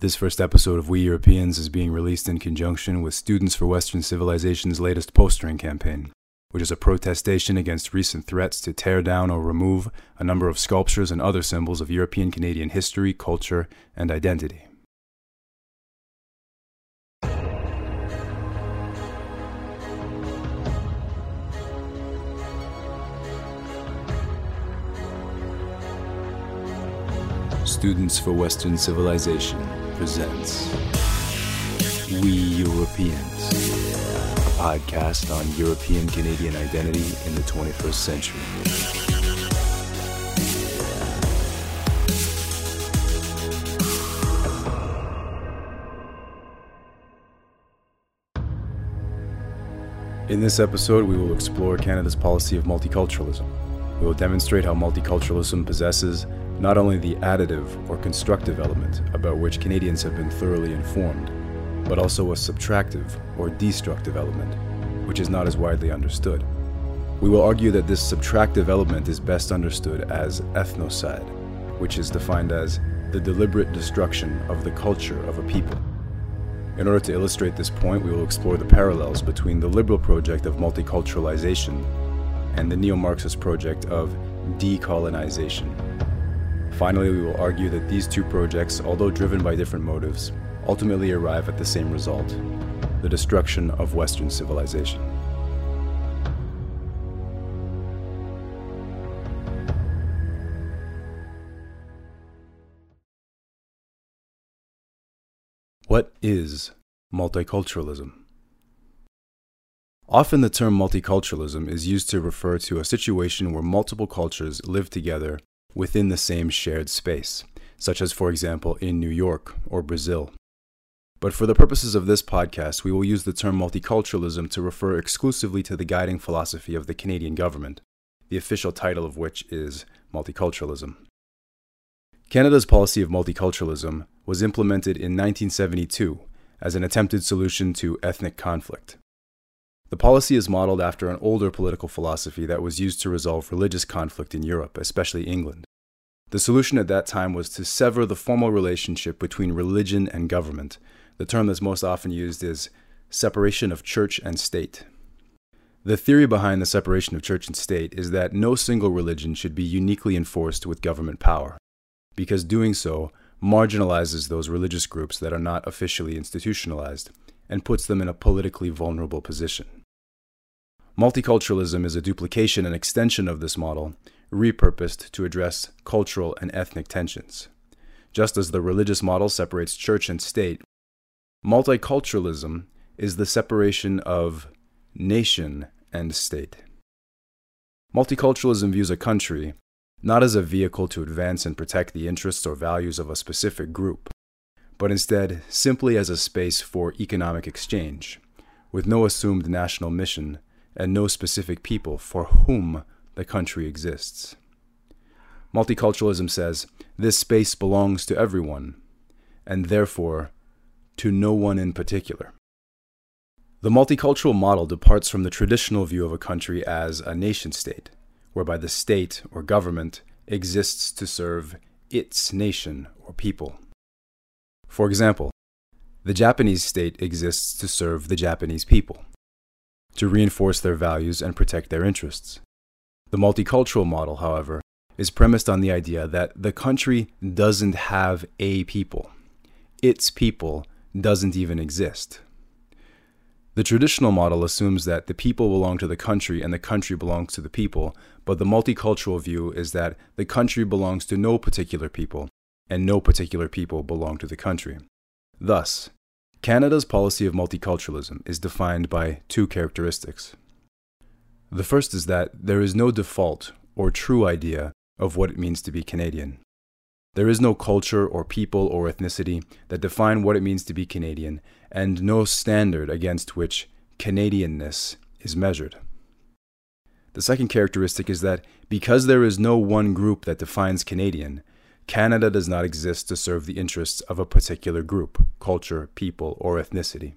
This first episode of We Europeans is being released in conjunction with Students for Western Civilization's latest postering campaign, which is a protestation against recent threats to tear down or remove a number of sculptures and other symbols of European Canadian history, culture, and identity. Students for Western Civilization presents We Europeans, a podcast on European Canadian identity in the 21st century. In this episode, we will explore Canada's policy of multiculturalism. We will demonstrate how multiculturalism possesses not only the additive or constructive element about which Canadians have been thoroughly informed, but also a subtractive or destructive element, which is not as widely understood. We will argue that this subtractive element is best understood as ethnocide, which is defined as the deliberate destruction of the culture of a people. In order to illustrate this point, we will explore the parallels between the liberal project of multiculturalization and the neo Marxist project of decolonization. Finally, we will argue that these two projects, although driven by different motives, ultimately arrive at the same result the destruction of Western civilization. What is multiculturalism? Often the term multiculturalism is used to refer to a situation where multiple cultures live together within the same shared space, such as, for example, in New York or Brazil. But for the purposes of this podcast, we will use the term multiculturalism to refer exclusively to the guiding philosophy of the Canadian government, the official title of which is multiculturalism. Canada's policy of multiculturalism was implemented in 1972 as an attempted solution to ethnic conflict. The policy is modeled after an older political philosophy that was used to resolve religious conflict in Europe, especially England. The solution at that time was to sever the formal relationship between religion and government. The term that's most often used is separation of church and state. The theory behind the separation of church and state is that no single religion should be uniquely enforced with government power, because doing so marginalizes those religious groups that are not officially institutionalized and puts them in a politically vulnerable position. Multiculturalism is a duplication and extension of this model, repurposed to address cultural and ethnic tensions. Just as the religious model separates church and state, multiculturalism is the separation of nation and state. Multiculturalism views a country not as a vehicle to advance and protect the interests or values of a specific group, but instead simply as a space for economic exchange, with no assumed national mission and no specific people for whom the country exists. Multiculturalism says this space belongs to everyone, and therefore to no one in particular. The multicultural model departs from the traditional view of a country as a nation state, whereby the state or government exists to serve its nation or people. For example, the Japanese state exists to serve the Japanese people, to reinforce their values and protect their interests. The multicultural model, however, is premised on the idea that the country doesn't have a people. Its people doesn't even exist. The traditional model assumes that the people belong to the country and the country belongs to the people, but the multicultural view is that the country belongs to no particular people and no particular people belong to the country. Thus, Canada's policy of multiculturalism is defined by two characteristics. The first is that there is no default or true idea of what it means to be Canadian. There is no culture or people or ethnicity that define what it means to be Canadian, and no standard against which Canadianness is measured. The second characteristic is that because there is no one group that defines Canadian, Canada does not exist to serve the interests of a particular group, culture, people, or ethnicity.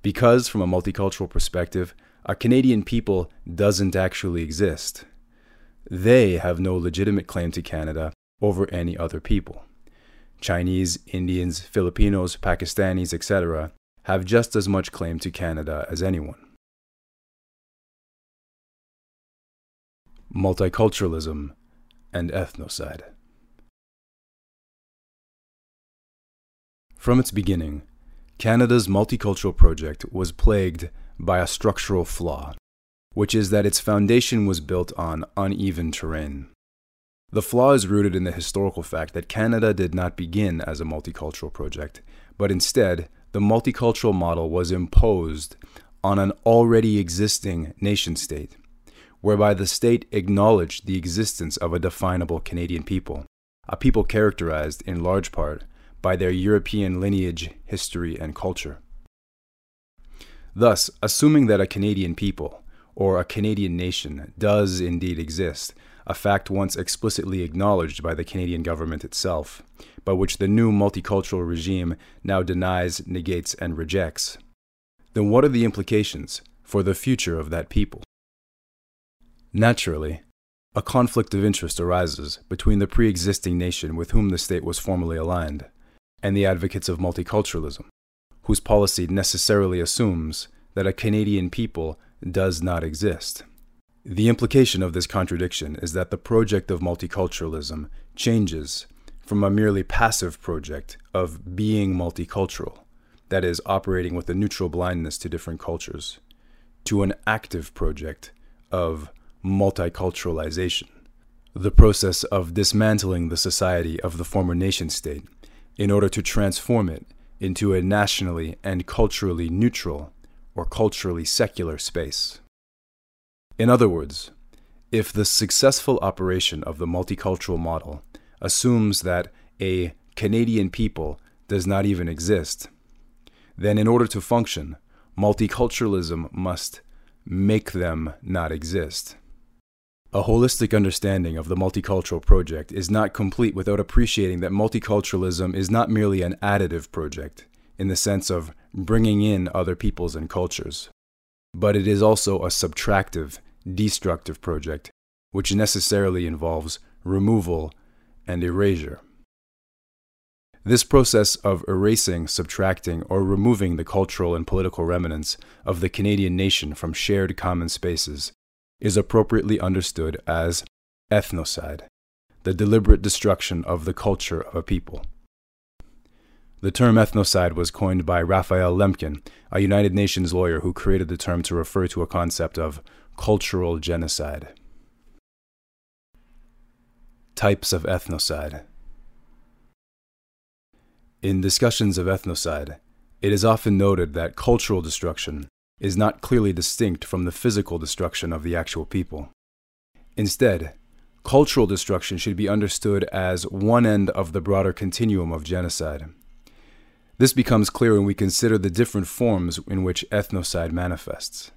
Because, from a multicultural perspective, a Canadian people doesn't actually exist. They have no legitimate claim to Canada over any other people. Chinese, Indians, Filipinos, Pakistanis, etc., have just as much claim to Canada as anyone. Multiculturalism and ethnocide. From its beginning, Canada's multicultural project was plagued by a structural flaw, which is that its foundation was built on uneven terrain. The flaw is rooted in the historical fact that Canada did not begin as a multicultural project, but instead, the multicultural model was imposed on an already existing nation state, whereby the state acknowledged the existence of a definable Canadian people, a people characterized, in large part, by their European lineage, history, and culture. Thus, assuming that a Canadian people, or a Canadian nation, does indeed exist, a fact once explicitly acknowledged by the Canadian government itself, but which the new multicultural regime now denies, negates, and rejects, then what are the implications for the future of that people? Naturally, a conflict of interest arises between the pre existing nation with whom the state was formally aligned and the advocates of multiculturalism, whose policy necessarily assumes that a Canadian people does not exist. The implication of this contradiction is that the project of multiculturalism changes from a merely passive project of being multicultural, that is, operating with a neutral blindness to different cultures, to an active project of multiculturalization, the process of dismantling the society of the former nation state in order to transform it into a nationally and culturally neutral or culturally secular space. In other words, if the successful operation of the multicultural model assumes that a Canadian people does not even exist, then in order to function, multiculturalism must make them not exist. A holistic understanding of the multicultural project is not complete without appreciating that multiculturalism is not merely an additive project, in the sense of bringing in other peoples and cultures, but it is also a subtractive, destructive project, which necessarily involves removal and erasure. This process of erasing, subtracting, or removing the cultural and political remnants of the Canadian nation from shared common spaces is appropriately understood as ethnocide, the deliberate destruction of the culture of a people. The term ethnocide was coined by Raphael Lemkin, a United Nations lawyer who created the term to refer to a concept of cultural genocide. Types of ethnocide. In discussions of ethnocide, it is often noted that cultural destruction is not clearly distinct from the physical destruction of the actual people. Instead, cultural destruction should be understood as one end of the broader continuum of genocide. This becomes clear when we consider the different forms in which ethnocide manifests.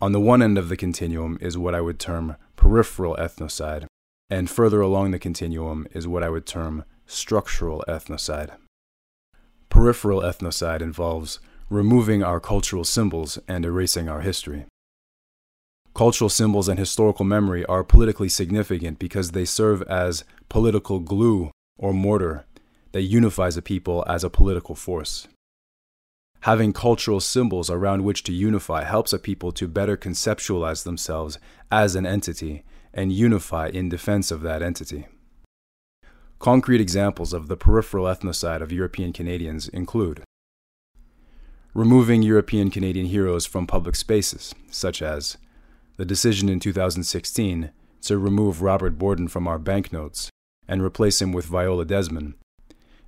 On the one end of the continuum is what I would term peripheral ethnocide, and further along the continuum is what I would term structural ethnocide. Peripheral ethnocide involves removing our cultural symbols and erasing our history. Cultural symbols and historical memory are politically significant because they serve as political glue or mortar that unifies a people as a political force. Having cultural symbols around which to unify helps a people to better conceptualize themselves as an entity and unify in defense of that entity. Concrete examples of the peripheral ethnocide of European Canadians include removing European Canadian heroes from public spaces, such as the decision in 2016 to remove Robert Borden from our banknotes and replace him with Viola Desmond.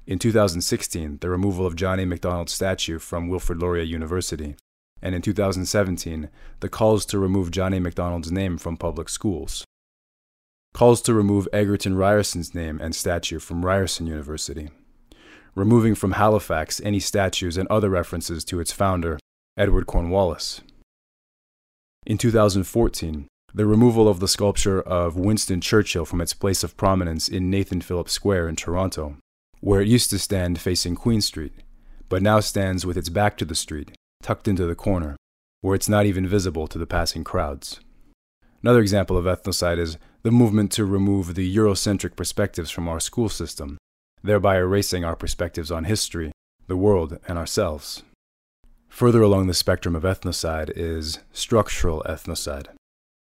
In 2016, the removal of John A. Macdonald's statue from Wilfrid Laurier University. And in 2017, the calls to remove John A. Macdonald's name from public schools. Calls to remove Egerton Ryerson's name and statue from Ryerson University removing from Halifax any statues and other references to its founder, Edward Cornwallis. In 2014, the removal of the sculpture of Winston Churchill from its place of prominence in Nathan Phillips Square in Toronto, where it used to stand facing Queen Street, but now stands with its back to the street, tucked into the corner, where it's not even visible to the passing crowds. Another example of ethnocide is the movement to remove the Eurocentric perspectives from our school system thereby erasing our perspectives on history, the world, and ourselves. Further along the spectrum of ethnocide is structural ethnocide.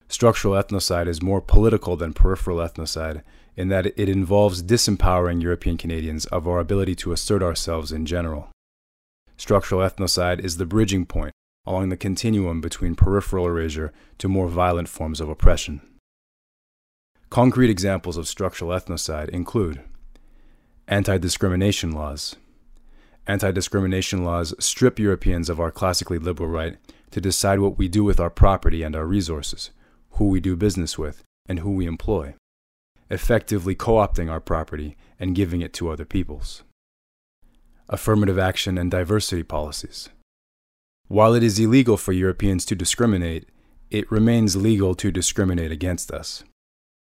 Structural ethnocide is more political than peripheral ethnocide in that it involves disempowering European Canadians of our ability to assert ourselves in general. Structural ethnocide is the bridging point along the continuum between peripheral erasure to more violent forms of oppression. Concrete examples of structural ethnocide include anti discrimination laws. Anti discrimination laws strip Europeans of our classically liberal right to decide what we do with our property and our resources, who we do business with, and who we employ, effectively co opting our property and giving it to other peoples. Affirmative action and diversity policies. While it is illegal for Europeans to discriminate, it remains legal to discriminate against us.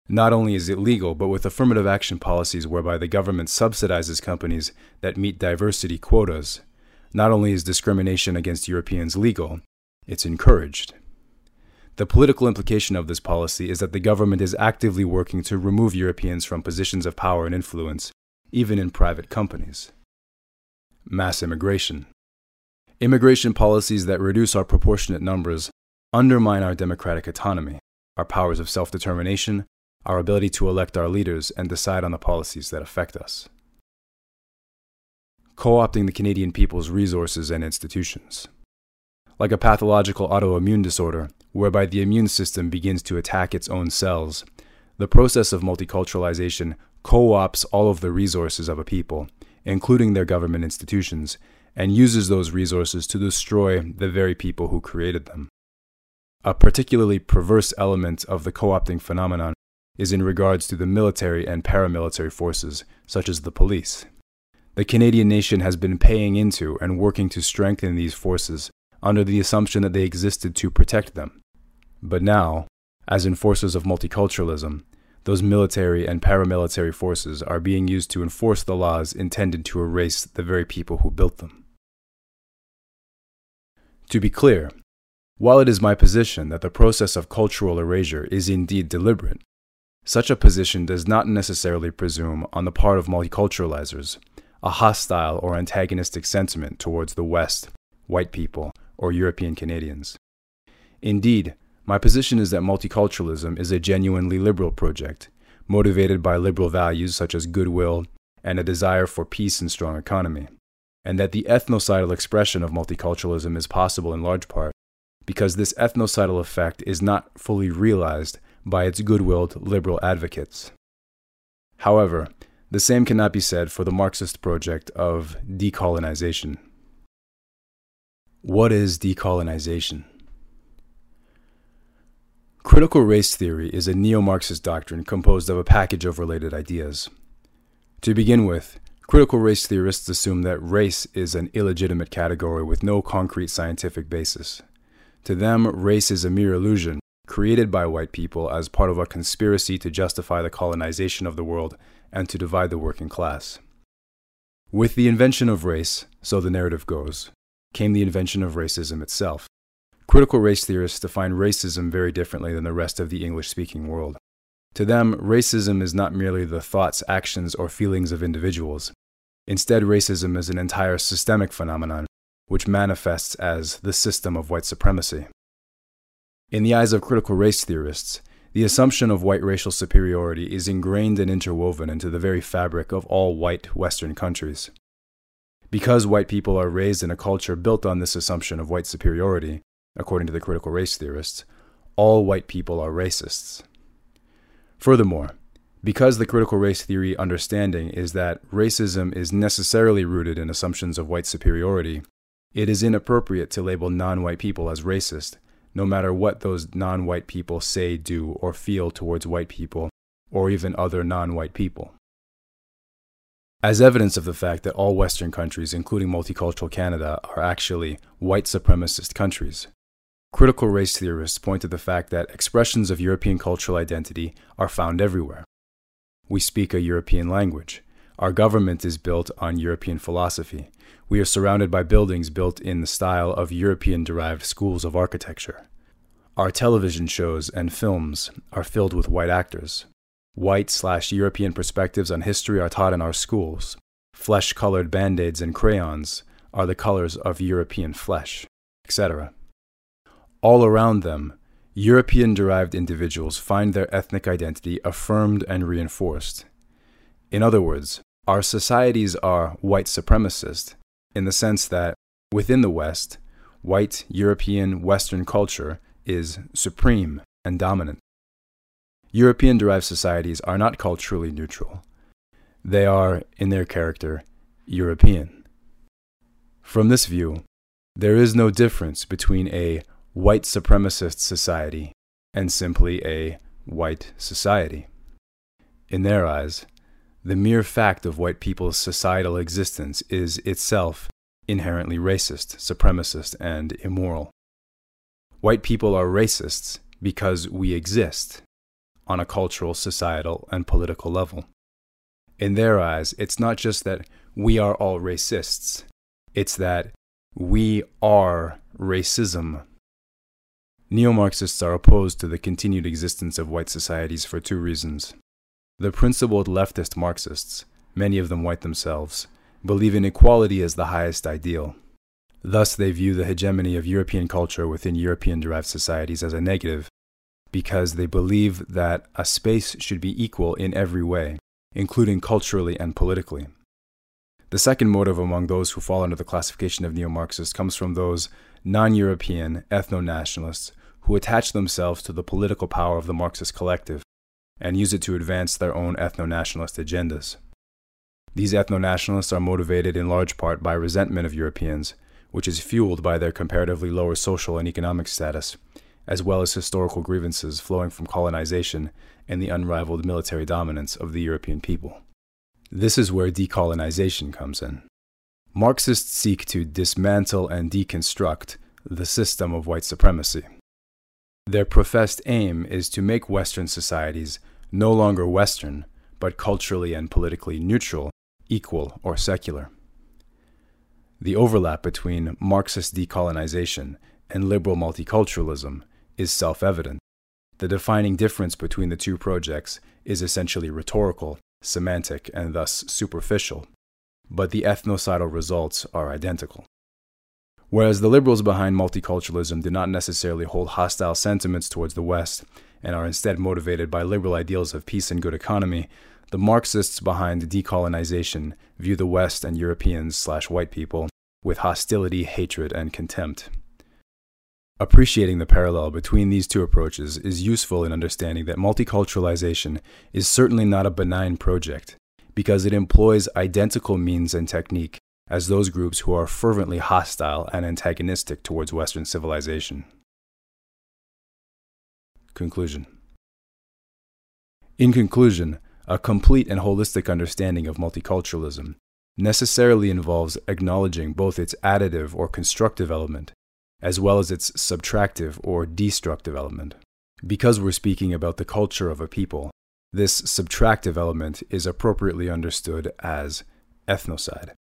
Not only is it legal, but with affirmative action policies whereby the government subsidizes companies that meet diversity quotas, not only is discrimination against Europeans legal, it's encouraged. The political implication of this policy is that the government is actively working to remove Europeans from positions of power and influence, even in private companies. Mass immigration. Immigration policies that reduce our proportionate numbers undermine our democratic autonomy, our powers of self determination, our ability to elect our leaders, and decide on the policies that affect us. Co opting the Canadian people's resources and institutions. Like a pathological autoimmune disorder, whereby the immune system begins to attack its own cells, the process of multiculturalization co opts all of the resources of a people, including their government institutions, and uses those resources to destroy the very people who created them. A particularly perverse element of the co opting phenomenon is in regards to the military and paramilitary forces, such as the police. The Canadian nation has been paying into and working to strengthen these forces under the assumption that they existed to protect them. But now, as enforcers of multiculturalism, those military and paramilitary forces are being used to enforce the laws intended to erase the very people who built them. To be clear, while it is my position that the process of cultural erasure is indeed deliberate, such a position does not necessarily presume on the part of multiculturalizers a hostile or antagonistic sentiment towards the West, white people, or European Canadians. Indeed, my position is that multiculturalism is a genuinely liberal project, motivated by liberal values such as goodwill and a desire for peace and strong economy and that the ethnocidal expression of multiculturalism is possible in large part because this ethnocidal effect is not fully realized by its good willed liberal advocates. However, the same cannot be said for the Marxist project of decolonization. What is decolonization? Critical race theory is a neo Marxist doctrine composed of a package of related ideas. To begin with, Critical race theorists assume that race is an illegitimate category with no concrete scientific basis. To them, race is a mere illusion created by white people as part of a conspiracy to justify the colonization of the world and to divide the working class. With the invention of race, so the narrative goes, came the invention of racism itself. Critical race theorists define racism very differently than the rest of the English speaking world. To them, racism is not merely the thoughts, actions, or feelings of individuals. Instead, racism is an entire systemic phenomenon, which manifests as the system of white supremacy. In the eyes of critical race theorists, the assumption of white racial superiority is ingrained and interwoven into the very fabric of all white Western countries. Because white people are raised in a culture built on this assumption of white superiority, according to the critical race theorists, all white people are racists. Furthermore, because the critical race theory understanding is that racism is necessarily rooted in assumptions of white superiority, it is inappropriate to label non white people as racist, no matter what those non white people say, do, or feel towards white people, or even other non white people. As evidence of the fact that all Western countries, including multicultural Canada, are actually white supremacist countries, Critical race theorists point to the fact that expressions of European cultural identity are found everywhere. We speak a European language. Our government is built on European philosophy. We are surrounded by buildings built in the style of European derived schools of architecture. Our television shows and films are filled with white actors. White slash European perspectives on history are taught in our schools. flesh colored band aids and crayons are the colors of European flesh, etc. All around them, European derived individuals find their ethnic identity affirmed and reinforced. In other words, our societies are white supremacist in the sense that within the West, white European Western culture is supreme and dominant. European derived societies are not culturally neutral. They are, in their character, European. From this view, there is no difference between a white supremacist society and simply a white society. In their eyes, the mere fact of white people's societal existence is itself inherently racist, supremacist, and immoral. White people are racists because we exist on a cultural, societal, and political level. In their eyes, it's not just that we are all racists, it's that we are racism. Neo Marxists are opposed to the continued existence of white societies for two reasons. The principled leftist Marxists, many of them white themselves, believe in equality as the highest ideal. Thus, they view the hegemony of European culture within European derived societies as a negative, because they believe that a space should be equal in every way, including culturally and politically. The second motive among those who fall under the classification of neo Marxists comes from those non European ethno nationalists who attach themselves to the political power of the Marxist collective and use it to advance their own ethno nationalist agendas. These ethno nationalists are motivated in large part by resentment of Europeans, which is fueled by their comparatively lower social and economic status, as well as historical grievances flowing from colonization and the unrivaled military dominance of the European people. This is where decolonization comes in. Marxists seek to dismantle and deconstruct the system of white supremacy. Their professed aim is to make Western societies no longer Western, but culturally and politically neutral, equal, or secular. The overlap between Marxist decolonization and liberal multiculturalism is self evident. The defining difference between the two projects is essentially rhetorical, semantic, and thus superficial, but the ethnocidal results are identical. Whereas the liberals behind multiculturalism do not necessarily hold hostile sentiments towards the West and are instead motivated by liberal ideals of peace and good economy, the Marxists behind decolonization view the West and Europeans slash white people with hostility, hatred, and contempt. Appreciating the parallel between these two approaches is useful in understanding that multiculturalization is certainly not a benign project, because it employs identical means and technique as those groups who are fervently hostile and antagonistic towards Western civilization. Conclusion In conclusion, a complete and holistic understanding of multiculturalism necessarily involves acknowledging both its additive or constructive element, as well as its subtractive or destructive element. Because we're speaking about the culture of a people, this subtractive element is appropriately understood as ethnocide.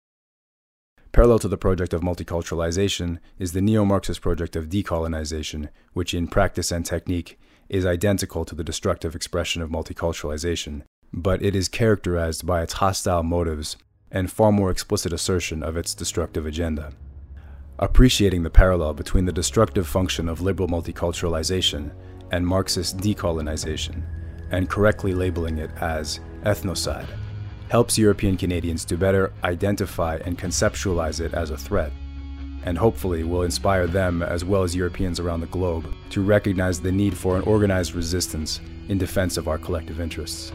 Parallel to the project of multiculturalization is the neo Marxist project of decolonization, which in practice and technique is identical to the destructive expression of multiculturalization, but it is characterized by its hostile motives and far more explicit assertion of its destructive agenda. Appreciating the parallel between the destructive function of liberal multiculturalization and Marxist decolonization, and correctly labeling it as ethnocide helps European Canadians to better identify and conceptualize it as a threat, and hopefully will inspire them as well as Europeans around the globe to recognize the need for an organized resistance in defense of our collective interests.